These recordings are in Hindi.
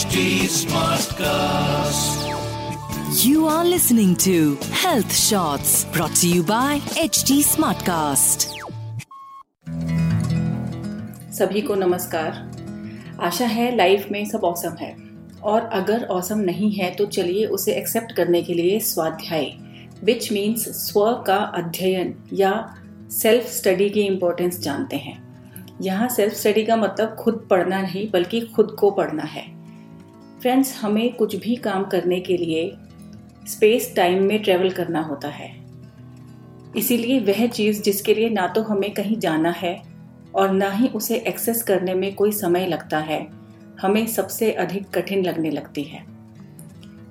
HD Smartcast. You are listening to Health Shots brought to you by HD Smartcast. सभी को नमस्कार। आशा है लाइफ में सब औसम है। और अगर औसम नहीं है तो चलिए उसे एक्सेप्ट करने के लिए स्वाध्याय। विच मीन्स स्व का अध्ययन या सेल्फ स्टडी की इम्पोर्टेंस जानते हैं। यहाँ सेल्फ स्टडी का मतलब खुद पढ़ना नहीं बल्कि खुद को पढ़ना है। फ्रेंड्स हमें कुछ भी काम करने के लिए स्पेस टाइम में ट्रेवल करना होता है। इसीलिए वह चीज़ जिसके लिए ना तो हमें कहीं जाना है और ना ही उसे एक्सेस करने में कोई समय लगता है। हमें सबसे अधिक कठिन लगने लगती है।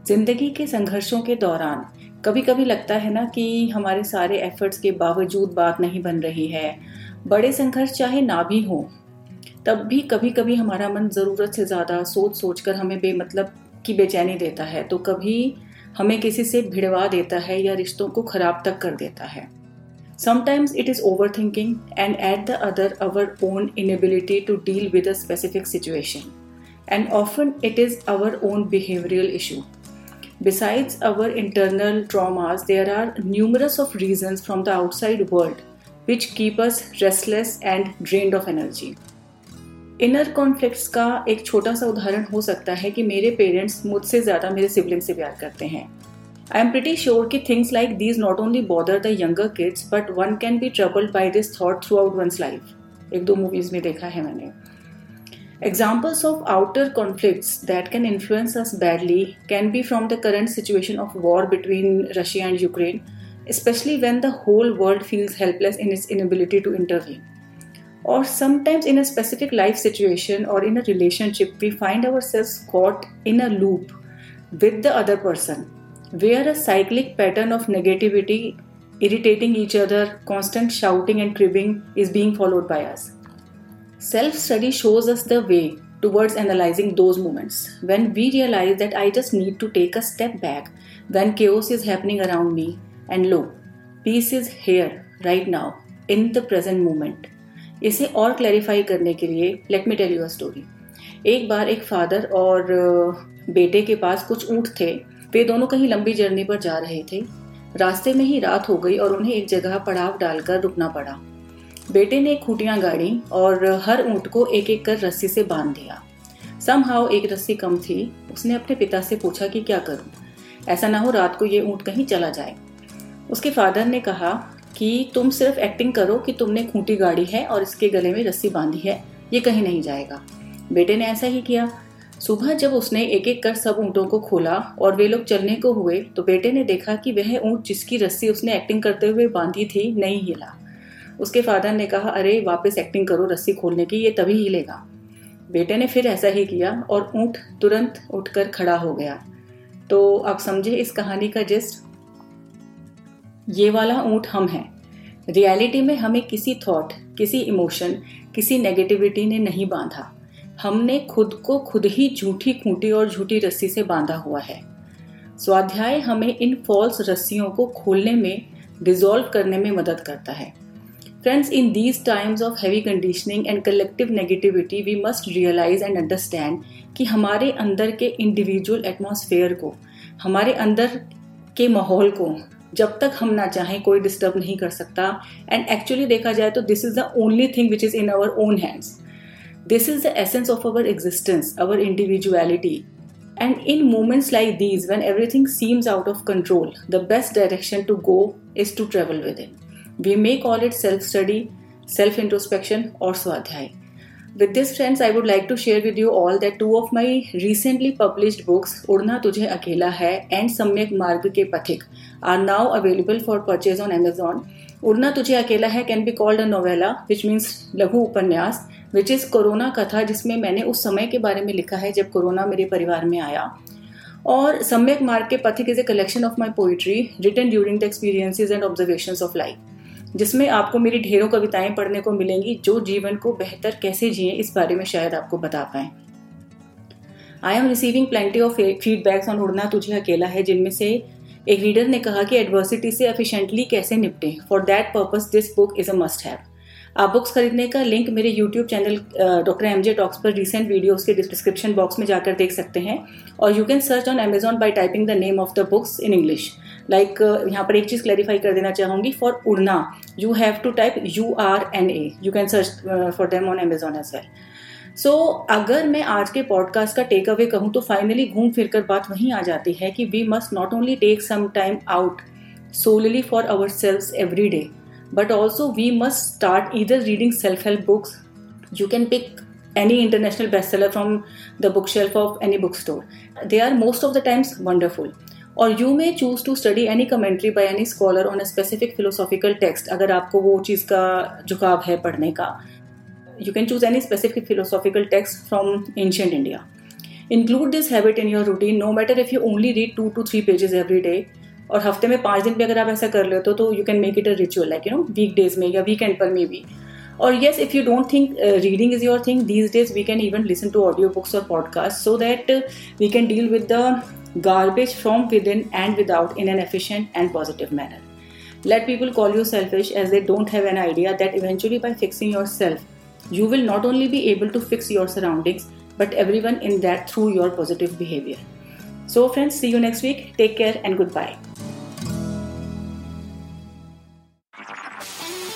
ज़िंदगी के संघर्षों के दौरान कभी कभी लगता है ना कि हमारे सारे एफर्ट्स के बावजूद बात नहीं बन रही है। बड़े संघर्ष चाहे ना भी हो तब भी कभी कभी हमारा मन ज़रूरत से ज़्यादा सोच सोच कर हमें बेमतलब की बेचैनी देता है तो कभी हमें किसी से भिड़वा देता है या रिश्तों को खराब तक कर देता है। Sometimes it is over thinking and at the other our own inability to deal with a specific situation and often it is our own behavioural issue Besides our internal traumas, there are numerous of reasons from the outside world which keep us restless and drained of energy. Inner conflict का एक छोटा सा उदाहरण हो सकता है कि मेरे पेरेंट्स मुझसे ज़्यादा मेरे सिबलिंग से प्यार करते हैं। आई एम प्रिटी श्योर की things like these not only bother the younger kids but one can be troubled by this thought throughout one's life एक दो मूवीज़ में देखा है मैंने। Examples of outer conflicts that can influence us badly can be from the current situation of war between Russia and Ukraine specially when the whole world feels helpless in its inability to intervene or sometimes in a specific life situation or in a relationship, we find ourselves caught in a loop with the other person where a cyclic pattern of negativity, irritating each other, constant shouting and cribbing is being followed by us. Self study shows us the way towards analyzing those moments when we realize that I just need to take a step back when chaos is happening around me and lo, peace is here right now in the present moment. इसे और क्लैरिफाई करने के लिए let me tell you a story एक बार एक फादर और बेटे के पास कुछ ऊँट थे। वे दोनों कहीं लंबी जर्नी पर जा रहे थे। रास्ते में ही रात हो गई और उन्हें एक जगह पड़ाव डालकर रुकना पड़ा। बेटे ने खूटियाँ गाड़ी और हर ऊँट को एक एक कर रस्सी से बाँध दिया। समहाउ एक रस्सी कम थी। उसने अपने पिता से पूछा कि क्या करूँ? ऐसा ना हो रात को ये ऊँट कहीं चला जाए। उसके फादर ने कहा कि तुम सिर्फ़ एक्टिंग करो कि तुमने खूंटी गाड़ी है और इसके गले में रस्सी बांधी है। ये कहीं नहीं जाएगा। बेटे ने ऐसा ही किया। सुबह जब उसने एक एक कर सब ऊँटों को खोला और वे लोग चलने को हुए तो बेटे ने देखा कि वह ऊँट जिसकी रस्सी उसने एक्टिंग करते हुए बांधी थी, नहीं हिला। उसके फादर ने कहा, अरे, वापस एक्टिंग करो रस्सी खोलने की, ये तभी हिलेगा। बेटे ने फिर ऐसा ही किया और ऊँट तुरंत उठकर खड़ा हो गया। तो आप समझे इस कहानी का जिस्ट ये वाला ऊँट हम हैं। रियलिटी में हमें किसी थॉट किसी इमोशन किसी नेगेटिविटी ने नहीं बांधा। हमने खुद को खुद ही झूठी खूंटी और झूठी रस्सी से बांधा हुआ है। स्वाध्याय हमें इन फॉल्स रस्सियों को खोलने में डिजोल्व करने में मदद करता है। Friends in these times of heavy conditioning and collective negativity we must realise and understand कि हमारे अंदर के इंडिविजुअल एटमोसफेयर को, हमारे अंदर के माहौल को जब तक हम ना चाहें, कोई डिस्टर्ब नहीं कर सकता। एंड एक्चुअली देखा जाए तो this is the only thing which is in our own hands this is the essence of our existence our individuality and in moments like these when everything seems out of control the best direction to go is to travel within we may call it self study self introspection और स्वाध्याय with this friends I would like to share with you all that two of my recently published books उड़ना तुझे अकेला है एंड सम्यक मार्ग के पथिक are now available for purchase on Amazon उड़ना तुझे अकेला है can be called a novella which means लघु उपन्यास विच इज़ कोरोना कथा जिसमें मैंने उस समय के बारे में लिखा है जब कोरोना मेरे परिवार में आया। और सम्यक मार्ग के पथिक is a collection of my poetry written during the experiences and observation of life जिसमें आपको मेरी ढेरों कविताएँ पढ़ने को मिलेंगी, जो जीवन को बेहतर कैसे जिए, इस बारे में शायद आपको बता पाए। I am receiving plenty of feedbacks on उड़ना तुझे अकेला है, जिनमें से एक रीडर ने कहा कि एडवर्सिटी से एफिशिएंटली कैसे निपटें। For that purpose this book is a must have आप बुक्स खरीदने का लिंक मेरे YouTube channel doctor M J talks पर रिसेंट वीडियोस के डिस्क्रिप्शन बॉक्स में जाकर देख सकते हैं। और you can search on Amazon by typing the name of the books in English like यहाँ पर एक चीज़ क्लैरिफाई कर देना चाहूँगी फॉर उड़ना you have to type U R N A you can search for them on Amazon as well so अगर मैं आज के पॉडकास्ट का टेक अवे कहूँ तो फाइनली घूम फिर कर बात वहीं आ जाती है कि we must not only take some time out solely for our selves every day but also we must start either reading self-help books you can pick any international bestseller from the bookshelf of any bookstore they are most of the times wonderful or you may choose to study any commentary by any scholar on a specific philosophical text अगर आपको वो चीज़ का झुकाव है पढ़ने का you can choose any specific philosophical text from ancient India. Include this habit in your routine no matter if you only read two to three pages every day और हफ़्ते में पाँच दिन भी अगर आप ऐसा कर लेते हो तो you can make it a ritual like you know week days में या वीकेंड पर मे बी और yes if you don't think reading is your thing these days we can even listen to audio books और podcast so that we can deal with the garbage from within and without in an efficient and positive manner let people call you selfish as they don't have an idea that eventually by fixing yourself you will not only be able to fix your surroundings but everyone in that through your positive behaviour so friends see you next week take care and goodbye